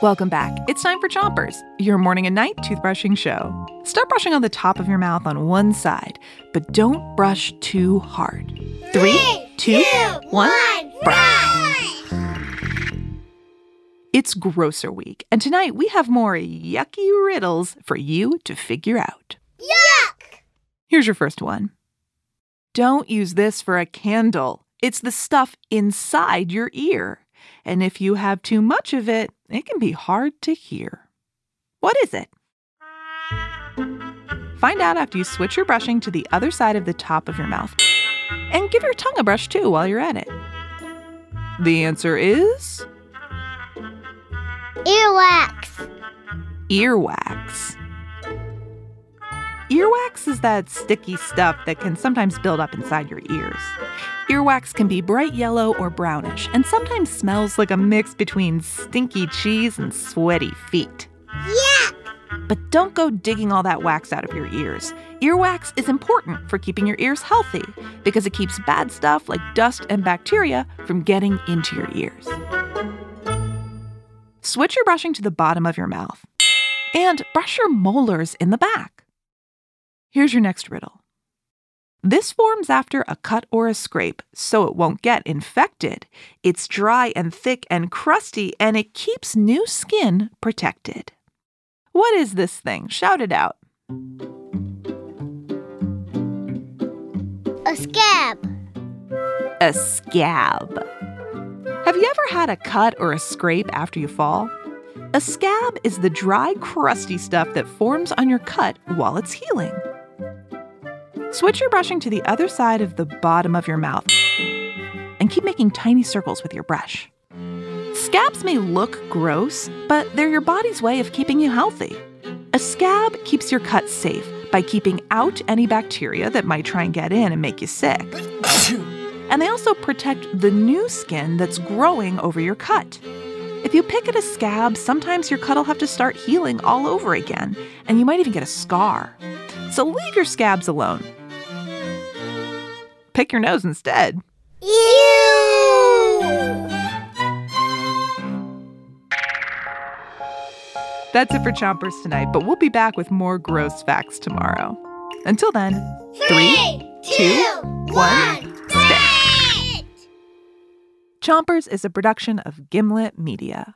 Welcome back. It's time for Chompers, your morning and night toothbrushing show. Start brushing on the top of your mouth on one side, but don't brush too hard. Three, two, one, brush. It's Grosser Week, and tonight we have more yucky riddles for you to figure out. Yuck! Here's your first one. Don't use this for a candle. It's the stuff inside your ear. And if you have too much of it, it can be hard to hear. What is it? Find out after you switch your brushing to the other side of the top of your mouth. And give your tongue a brush too while you're at it. The answer is Earwax. earwax. Earwax is that sticky stuff that can sometimes build up inside your ears. Earwax can be bright yellow or brownish and sometimes smells like a mix between stinky cheese and sweaty feet. Yuck! But don't go digging all that wax out of your ears. Earwax is important for keeping your ears healthy because it keeps bad stuff like dust and bacteria from getting into your ears. Switch your brushing to the bottom of your mouth and brush your molars in the back. Here's your next riddle. This forms after a cut or a scrape, so it won't get infected. It's dry and thick and crusty, and it keeps new skin protected. What is this thing? Shout it out. A scab. A scab. Have you ever had a cut or a scrape after you fall? A scab is the dry, crusty stuff that forms on your cut while it's healing. Switch your brushing to the other side of the bottom of your mouth and keep making tiny circles with your brush. Scabs may look gross, but they're your body's way of keeping you healthy. A scab keeps your cut safe by keeping out any bacteria that might try and get in and make you sick. and they also protect the new skin that's growing over your cut. If you pick at a scab, sometimes your cut will have to start healing all over again, and you might even get a scar. So leave your scabs alone. Pick your nose instead. Ew! That's it for Chompers tonight, but we'll be back with more gross facts tomorrow. Until then, three, two, one, spit! Chompers is a production of Gimlet Media.